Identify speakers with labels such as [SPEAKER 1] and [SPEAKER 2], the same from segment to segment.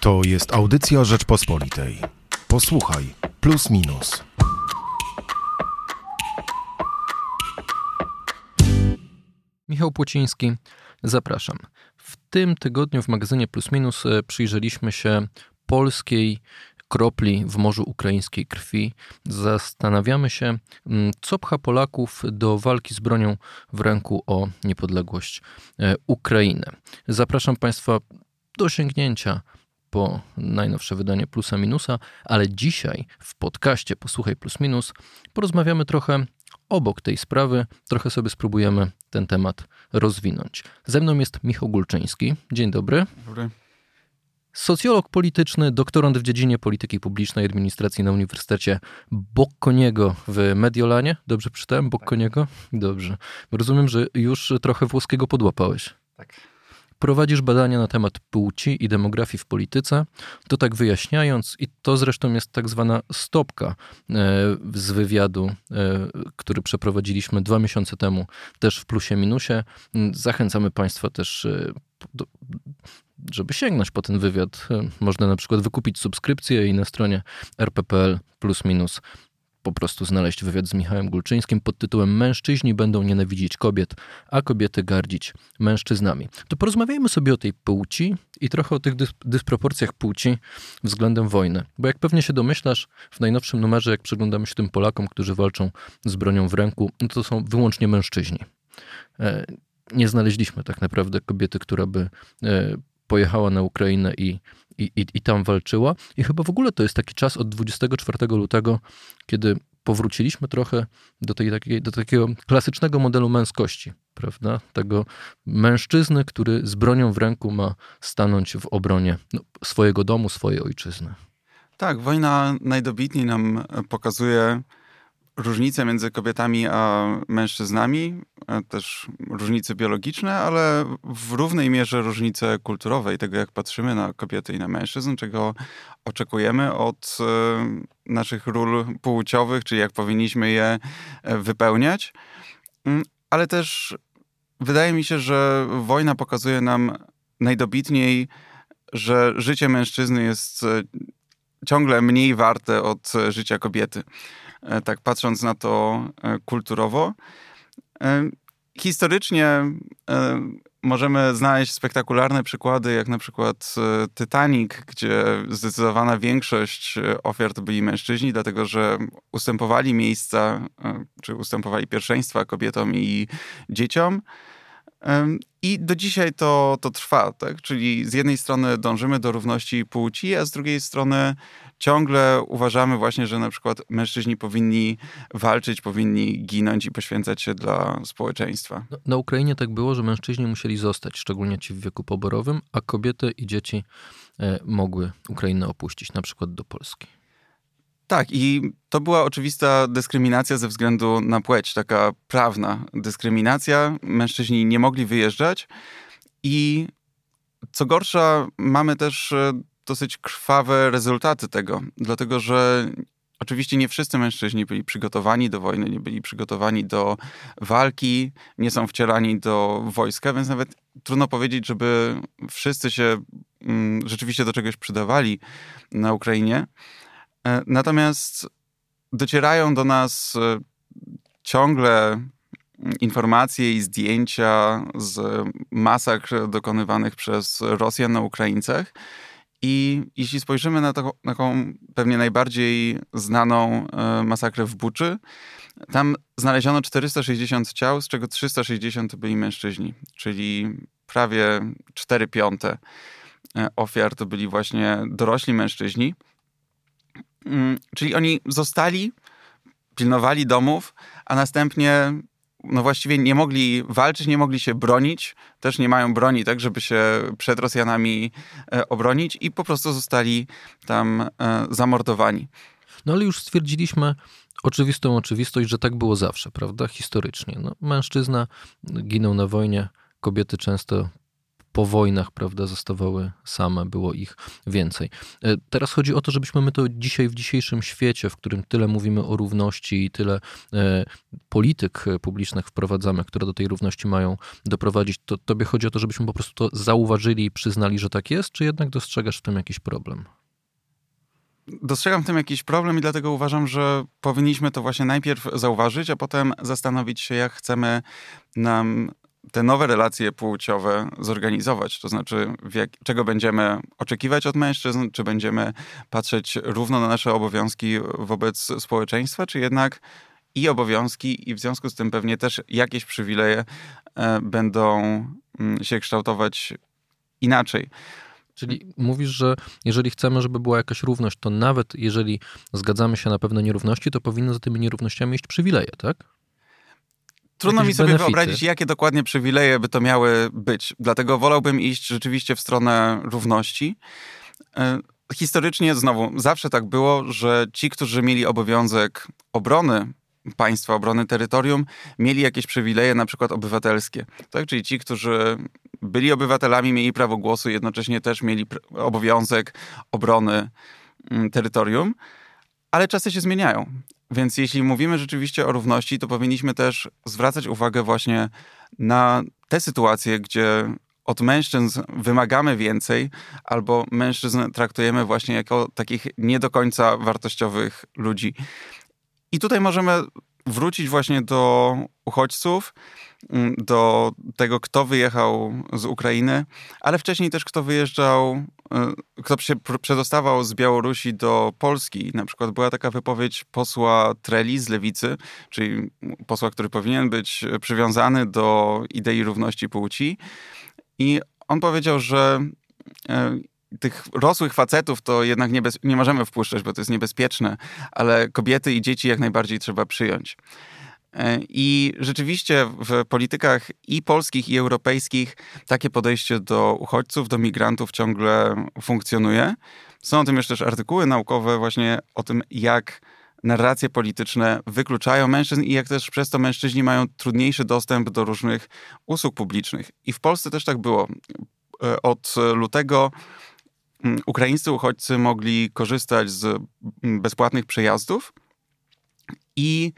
[SPEAKER 1] To jest audycja Rzeczpospolitej. Posłuchaj, plus minus.
[SPEAKER 2] Michał Płociński, zapraszam. W tym tygodniu w magazynie Plus Minus e, przyjrzeliśmy się polskiej kropli w morzu ukraińskiej krwi. Zastanawiamy się, mm, co pcha Polaków do walki z bronią w ręku o niepodległość e, Ukrainy. Zapraszam Państwa do sięgnięcia po najnowsze wydanie Plusa Minusa, ale dzisiaj w podcaście Posłuchaj Plus Minus porozmawiamy trochę obok tej sprawy, trochę sobie spróbujemy ten temat rozwinąć. Ze mną jest Michał Gulczyński. Dzień dobry.
[SPEAKER 3] Dobry.
[SPEAKER 2] Socjolog polityczny, doktorant w dziedzinie polityki publicznej i administracji na Uniwersytecie Bocconiego w Mediolanie. Dobrze przeczytałem? Bocconiego? Dobrze. Rozumiem, że już trochę włoskiego podłapałeś.
[SPEAKER 3] Tak.
[SPEAKER 2] Prowadzisz badania na temat płci i demografii w polityce, to tak wyjaśniając, i to zresztą jest tak zwana stopka e, z wywiadu, e, który przeprowadziliśmy dwa miesiące temu, też w plusie minusie. Zachęcamy Państwa też e, do, żeby sięgnąć po ten wywiad, można na przykład wykupić subskrypcję i na stronie rppl plus minus po prostu znaleźć wywiad z Michałem Gulczyńskim pod tytułem Mężczyźni będą nienawidzić kobiet, a kobiety gardzić mężczyznami. To porozmawiajmy sobie o tej płci i trochę o tych dys dysproporcjach płci względem wojny. Bo jak pewnie się domyślasz, w najnowszym numerze, jak przyglądamy się tym Polakom, którzy walczą z bronią w ręku, no to są wyłącznie mężczyźni. E, nie znaleźliśmy tak naprawdę kobiety, która by e, pojechała na Ukrainę i, i, i, i tam walczyła. I chyba w ogóle to jest taki czas od 24 lutego, kiedy powróciliśmy trochę do, tej, takiej, do takiego klasycznego modelu męskości, prawda? Tego mężczyzny, który z bronią w ręku ma stanąć w obronie no, swojego domu, swojej ojczyzny.
[SPEAKER 3] Tak, wojna najdobitniej nam pokazuje różnice między kobietami a mężczyznami, e, też różnice biologiczne, ale w równej mierze różnice kulturowe i tego, jak patrzymy na kobiety i na mężczyzn, czego oczekujemy od e, naszych ról płciowych, czyli jak powinniśmy je e, wypełniać. Mm, ale też wydaje mi się, że wojna pokazuje nam najdobitniej, że życie mężczyzny jest ciągle mniej warte od życia kobiety. E, tak patrząc na to e, kulturowo. E, historycznie możemy znaleźć spektakularne przykłady, jak na przykład Titanic, gdzie zdecydowana większość ofiar to byli mężczyźni, dlatego że ustępowali miejsca, czy ustępowali pierwszeństwa kobietom i dzieciom. I do dzisiaj to, to trwa, tak? Czyli z jednej strony dążymy do równości płci, a z drugiej strony ciągle uważamy właśnie, że na przykład mężczyźni powinni walczyć, powinni ginąć i poświęcać się dla społeczeństwa.
[SPEAKER 2] No, na Ukrainie tak było, że mężczyźni musieli zostać, szczególnie ci w wieku poborowym, a kobiety i dzieci e, mogły Ukrainę opuścić, na przykład do Polski.
[SPEAKER 3] Tak, i to była oczywista dyskryminacja ze względu na płeć, taka prawna dyskryminacja. Mężczyźni nie mogli wyjeżdżać i co gorsza, mamy też e, dosyć krwawe rezultaty tego, dlatego że Oczywiście nie wszyscy mężczyźni byli przygotowani do wojny, nie byli przygotowani do walki, nie są wcielani do wojska, więc nawet trudno powiedzieć, żeby wszyscy się mm, rzeczywiście do czegoś przydawali na Ukrainie. E, natomiast docierają do nas e, ciągle informacje i zdjęcia z masakr dokonywanych przez Rosjan na Ukraińcach. I jeśli spojrzymy na taką, taką pewnie najbardziej znaną e, masakrę w Buczy, tam znaleziono 460 ciał, z czego 360 byli mężczyźni, czyli prawie 4 piąte ofiar to byli właśnie dorośli mężczyźni. Mm, czyli oni zostali, pilnowali domów, a następnie no właściwie nie mogli walczyć, nie mogli się bronić, też nie mają broni, tak, żeby się przed Rosjanami e, obronić i po prostu zostali tam e, zamordowani.
[SPEAKER 2] No ale już stwierdziliśmy oczywistą oczywistość, że tak było zawsze, prawda, historycznie. No, mężczyzna ginął na wojnie, kobiety często po wojnach, prawda, zostawały same, było ich więcej. E, teraz chodzi o to, żebyśmy my to dzisiaj w dzisiejszym świecie, w którym tyle mówimy o równości i tyle e, polityk publicznych wprowadzamy, które do tej równości mają doprowadzić, to tobie chodzi o to, żebyśmy po prostu to zauważyli i przyznali, że tak jest, czy jednak dostrzegasz w tym jakiś problem?
[SPEAKER 3] Dostrzegam w tym jakiś problem i dlatego uważam, że powinniśmy to właśnie najpierw zauważyć, a potem zastanowić się, jak chcemy nam te nowe relacje płciowe zorganizować. To znaczy, jak, czego będziemy oczekiwać od mężczyzn, czy będziemy patrzeć równo na nasze obowiązki wobec społeczeństwa, czy jednak i obowiązki, i w związku z tym pewnie też jakieś przywileje e, będą mm, się kształtować inaczej.
[SPEAKER 2] Czyli mówisz, że jeżeli chcemy, żeby była jakaś równość, to nawet jeżeli zgadzamy się na pewne nierówności, to powinny za tymi nierównościami iść przywileje, tak?
[SPEAKER 3] Trudno mi sobie benefity. wyobrazić, jakie dokładnie przywileje by to miały być. Dlatego wolałbym iść rzeczywiście w stronę równości. E, historycznie znowu zawsze tak było, że ci, którzy mieli obowiązek obrony państwa, obrony terytorium, mieli jakieś przywileje, na przykład obywatelskie. Tak? Czyli ci, którzy byli obywatelami, mieli prawo głosu, jednocześnie też mieli obowiązek obrony mm, terytorium. Ale czasy się zmieniają. Więc jeśli mówimy rzeczywiście o równości, to powinniśmy też zwracać uwagę właśnie na te sytuacje, gdzie od mężczyzn wymagamy więcej, albo mężczyzn traktujemy właśnie jako takich nie do końca wartościowych ludzi. I tutaj możemy wrócić właśnie do uchodźców, mm, do tego, kto wyjechał z Ukrainy, ale wcześniej też kto wyjeżdżał, kto się przedostawał z Białorusi do Polski. Na przykład była taka wypowiedź posła Treli z Lewicy, czyli posła, który powinien być przywiązany do idei równości płci. I on powiedział, że y, tych rosłych facetów to jednak nie, bez, nie możemy wpuszczać, bo to jest niebezpieczne, ale kobiety i dzieci jak najbardziej trzeba przyjąć. E, I rzeczywiście w politykach i polskich, i europejskich takie podejście do uchodźców, do migrantów ciągle funkcjonuje. Są o tym jeszcze też artykuły naukowe, właśnie o tym, jak narracje polityczne wykluczają mężczyzn i jak też przez to mężczyźni mają trudniejszy dostęp do różnych usług publicznych. I w Polsce też tak było. E, od lutego Mm, ukraińscy uchodźcy mogli korzystać z mm, bezpłatnych przejazdów i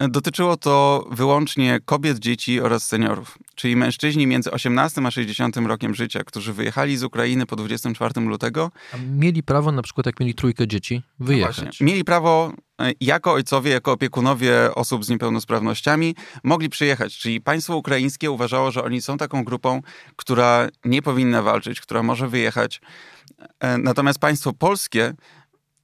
[SPEAKER 3] dotyczyło to wyłącznie kobiet, dzieci oraz seniorów. Czyli mężczyźni między 18 a 60 rokiem życia, którzy wyjechali z Ukrainy po 24 lutego.
[SPEAKER 2] A mieli prawo, na przykład jak mieli trójkę dzieci, wyjechać.
[SPEAKER 3] Właśnie, mieli prawo e, jako ojcowie, jako opiekunowie osób z niepełnosprawnościami mogli przyjechać. Czyli państwo ukraińskie uważało, że oni są taką grupą, która nie powinna walczyć, która może wyjechać E, natomiast państwo polskie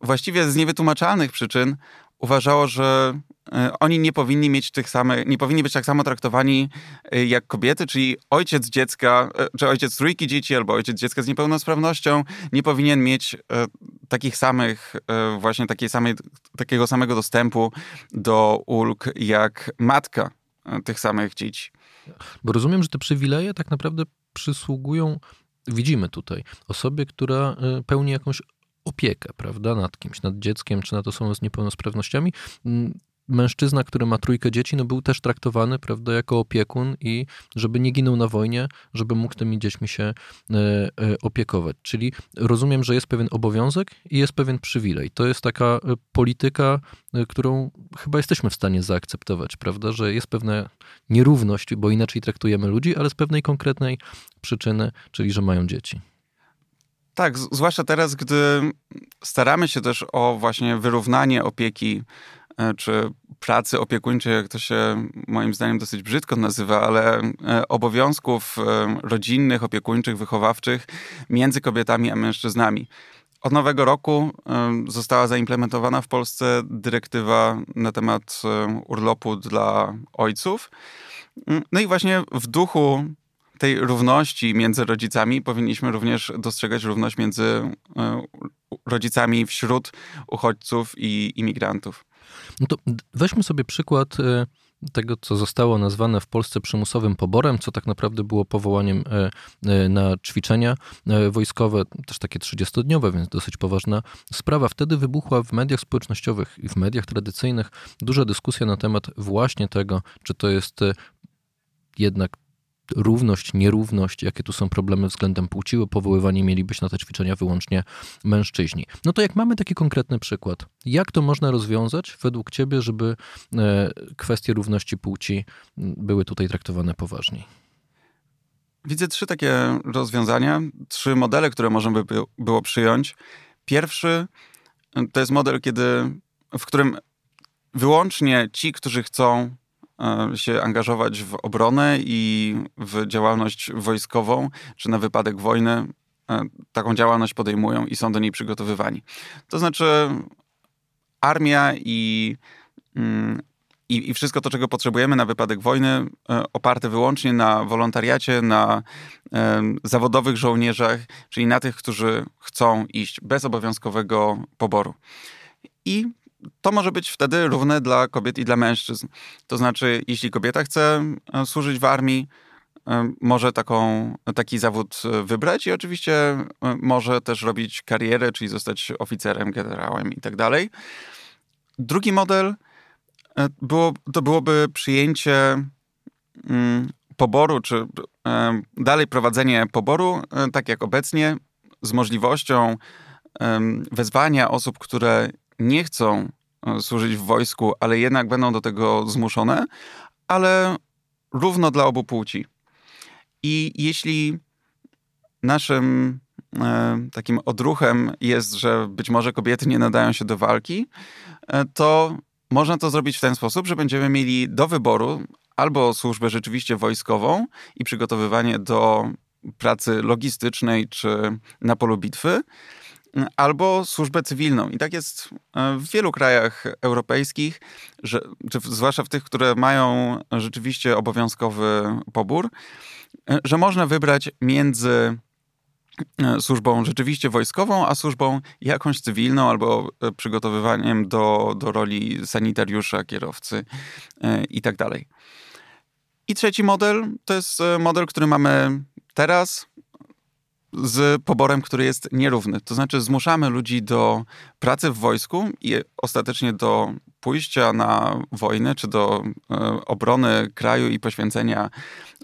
[SPEAKER 3] właściwie z niewytłumaczalnych przyczyn uważało, że e, oni nie powinni mieć tych samych, nie powinni być tak samo traktowani e, jak kobiety, czyli ojciec dziecka, czy ojciec trójki dzieci, albo ojciec dziecka z niepełnosprawnością nie powinien mieć takich samych, właśnie takiej samej, takiego samego dostępu do ulg jak matka tych samych dzieci.
[SPEAKER 2] Bo rozumiem, że te przywileje tak naprawdę przysługują widzimy tutaj osobie, która pełni jakąś opiekę, prawda, nad kimś, nad dzieckiem, czy nad osobą z niepełnosprawnościami. Mm, mężczyzna, który ma trójkę dzieci, no był też traktowany, prawda, jako opiekun i żeby nie ginął na wojnie, żeby mógł tymi dziećmi się e, e, opiekować. Czyli rozumiem, że jest pewien obowiązek i jest pewien przywilej. To jest taka e, polityka, którą chyba jesteśmy w stanie zaakceptować, prawda, że jest pewna nierówność, bo inaczej traktujemy ludzi, ale z pewnej konkretnej przyczyny, czyli że mają dzieci.
[SPEAKER 3] Tak, zwłaszcza teraz, gdy staramy się też o właśnie wyrównanie opieki E, czy pracy opiekuńczej, jak to się moim zdaniem dosyć brzydko nazywa, ale e, obowiązków e, rodzinnych, opiekuńczych, wychowawczych między kobietami a mężczyznami. Od nowego roku została zaimplementowana w Polsce dyrektywa na temat urlopu dla ojców. Mm, no i właśnie w duchu tej równości między rodzicami powinniśmy również dostrzegać równość między rodzicami wśród uchodźców i imigrantów.
[SPEAKER 2] No to weźmy sobie przykład e, tego, co zostało nazwane w Polsce przymusowym poborem, co tak naprawdę było powołaniem e, e, na ćwiczenia wojskowe, też takie 30-dniowe, więc dosyć poważna sprawa. Wtedy wybuchła w mediach społecznościowych i w mediach tradycyjnych duża dyskusja na temat właśnie tego, czy to jest jednak równość, nierówność, jakie tu są problemy względem płci, powoływani mieli być na te ćwiczenia wyłącznie mężczyźni. No to jak mamy taki konkretny przykład, jak to można rozwiązać według ciebie, żeby e, kwestie równości płci były tutaj traktowane poważniej?
[SPEAKER 3] Widzę trzy takie rozwiązania, trzy modele, które można by było przyjąć. Pierwszy to jest model, kiedy, w którym wyłącznie ci, którzy chcą się angażować w obronę i w działalność wojskową, czy na wypadek wojny, e, taką działalność podejmują i są do niej przygotowywani. To znaczy, armia i, mm, i, i wszystko to, czego potrzebujemy na wypadek wojny, e, oparte wyłącznie na wolontariacie, na zawodowych żołnierzach, czyli na tych, którzy chcą iść bez obowiązkowego poboru. I to może być wtedy równe dla kobiet i dla mężczyzn. To znaczy, jeśli kobieta chce e, służyć w armii, e, może taką, taki zawód e, wybrać i oczywiście może też robić karierę, czyli zostać oficerem, generałem i tak dalej. Drugi model było, to byłoby przyjęcie mm, poboru, czy dalej prowadzenie poboru, tak jak obecnie, z możliwością wezwania osób, które nie chcą e, służyć w wojsku, ale jednak będą do tego zmuszone, ale równo dla obu płci. I jeśli naszym e, takim odruchem jest, że być może kobiety nie nadają się do walki, e, to można to zrobić w ten sposób, że będziemy mieli do wyboru albo służbę rzeczywiście wojskową i przygotowywanie do pracy logistycznej czy na polu bitwy, albo służbę cywilną. I tak jest e, w wielu krajach europejskich, że, czy zwłaszcza w tych, które mają rzeczywiście obowiązkowy pobór, e, że można wybrać między e, służbą rzeczywiście wojskową, a służbą jakąś cywilną albo przygotowywaniem do, do roli sanitariusza, kierowcy i tak dalej. I trzeci model to jest model, który mamy teraz, z poborem, który jest nierówny. To znaczy, zmuszamy ludzi do pracy w wojsku i ostatecznie do pójścia na wojnę, czy do e, obrony kraju i poświęcenia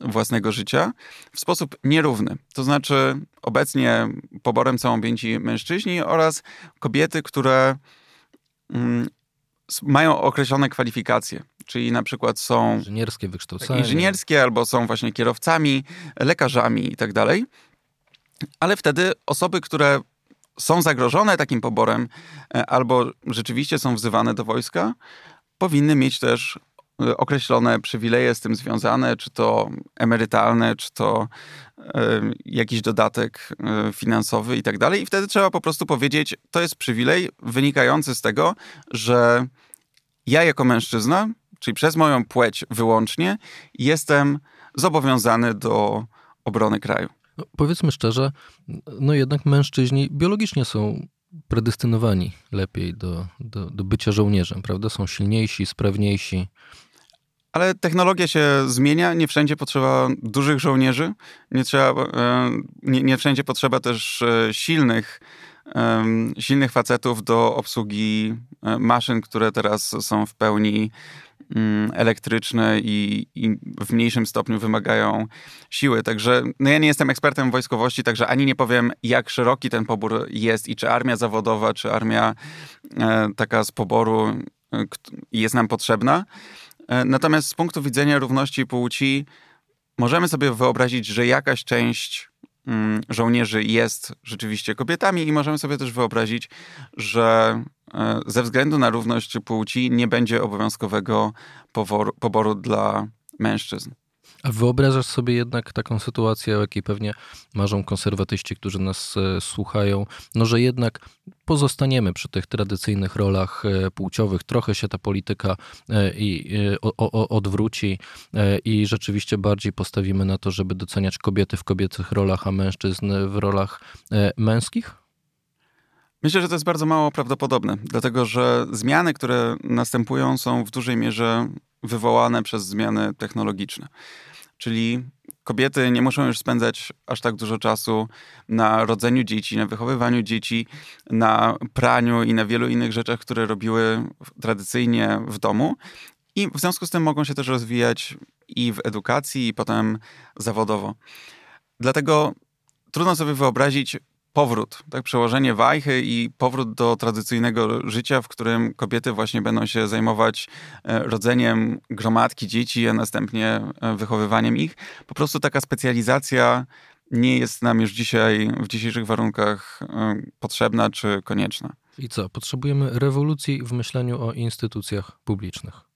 [SPEAKER 3] własnego życia w sposób nierówny. To znaczy, obecnie poborem są objęci mężczyźni oraz kobiety, które mm, mają określone kwalifikacje, czyli na przykład są
[SPEAKER 2] inżynierskie wykształcenie.
[SPEAKER 3] Inżynierskie albo są właśnie kierowcami, lekarzami i tak dalej ale wtedy osoby, które są zagrożone takim poborem e, albo rzeczywiście są wzywane do wojska, powinny mieć też e, określone przywileje z tym związane, czy to emerytalne, czy to e, jakiś dodatek finansowy i tak dalej. I wtedy trzeba po prostu powiedzieć, to jest przywilej wynikający z tego, że ja jako mężczyzna, czyli przez moją płeć wyłącznie, jestem zobowiązany do obrony kraju.
[SPEAKER 2] No, powiedzmy szczerze, no jednak mężczyźni biologicznie są predestynowani lepiej do, do, do bycia żołnierzem, prawda? Są silniejsi, sprawniejsi.
[SPEAKER 3] Ale technologia się zmienia, nie wszędzie potrzeba dużych żołnierzy, nie, trzeba, e, nie, nie wszędzie potrzeba też e, silnych, silnych facetów do obsługi e, maszyn, które teraz są w pełni Mm, elektryczne i, i, w mniejszym stopniu wymagają siły. Także no ja nie jestem ekspertem wojskowości, także ani nie powiem, jak szeroki ten pobór jest i czy armia zawodowa, czy armia e, taka z poboru e, jest nam potrzebna. Natomiast z punktu widzenia równości płci, możemy sobie wyobrazić, że jakaś część żołnierzy jest rzeczywiście kobietami i możemy sobie też wyobrazić, że E, ze względu na równość płci nie będzie obowiązkowego poboru, poboru dla mężczyzn.
[SPEAKER 2] A wyobrażasz sobie jednak taką sytuację, o jakiej pewnie marzą konserwatyści, którzy nas e, słuchają, no że jednak pozostaniemy przy tych tradycyjnych rolach e, płciowych, trochę się ta polityka i, o, o, odwróci i rzeczywiście bardziej postawimy na to, żeby doceniać kobiety w kobiecych rolach, a mężczyzn w rolach męskich?
[SPEAKER 3] Myślę, że to jest bardzo mało prawdopodobne, dlatego że zmiany, które następują, są w dużej mierze wywołane przez zmiany technologiczne. Czyli kobiety nie muszą już spędzać aż tak dużo czasu na rodzeniu dzieci, na wychowywaniu dzieci, na praniu i na wielu innych rzeczach, które robiły tradycyjnie w domu. I w związku z tym mogą się też rozwijać i w edukacji, i potem zawodowo. Dlatego trudno sobie wyobrazić powrót, tak, przełożenie wajchy i powrót do tradycyjnego życia, w którym kobiety właśnie będą się zajmować e, rodzeniem gromadki dzieci, a następnie e, wychowywaniem ich. Po prostu taka specjalizacja nie jest nam już dzisiaj, w dzisiejszych warunkach e, potrzebna czy konieczna.
[SPEAKER 2] I co? Potrzebujemy rewolucji w myśleniu o instytucjach publicznych.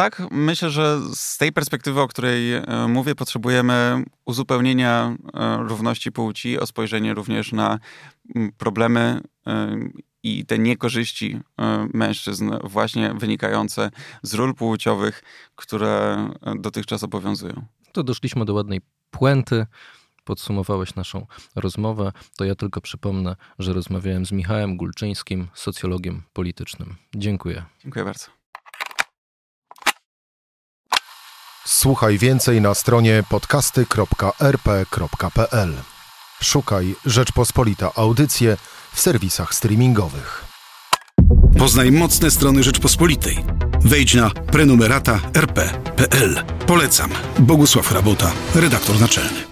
[SPEAKER 3] Tak, myślę, że z tej perspektywy, o której e, mówię, potrzebujemy uzupełnienia e, równości płci, o spojrzenie również na problemy e, i te niekorzyści mężczyzn, właśnie wynikające z ról płciowych, które dotychczas obowiązują.
[SPEAKER 2] To doszliśmy do ładnej puenty. Podsumowałeś naszą rozmowę. To ja tylko przypomnę, że rozmawiałem z Michałem Gulczyńskim, socjologiem politycznym. Dziękuję.
[SPEAKER 3] Dziękuję bardzo.
[SPEAKER 1] Słuchaj więcej na stronie podcasty.rp.pl. Szukaj Rzeczpospolita Audycje w serwisach streamingowych.
[SPEAKER 4] Poznaj mocne strony Rzeczpospolitej. Wejdź na prenumerata rp.pl. Polecam. Bogusław Rabota, redaktor naczelny.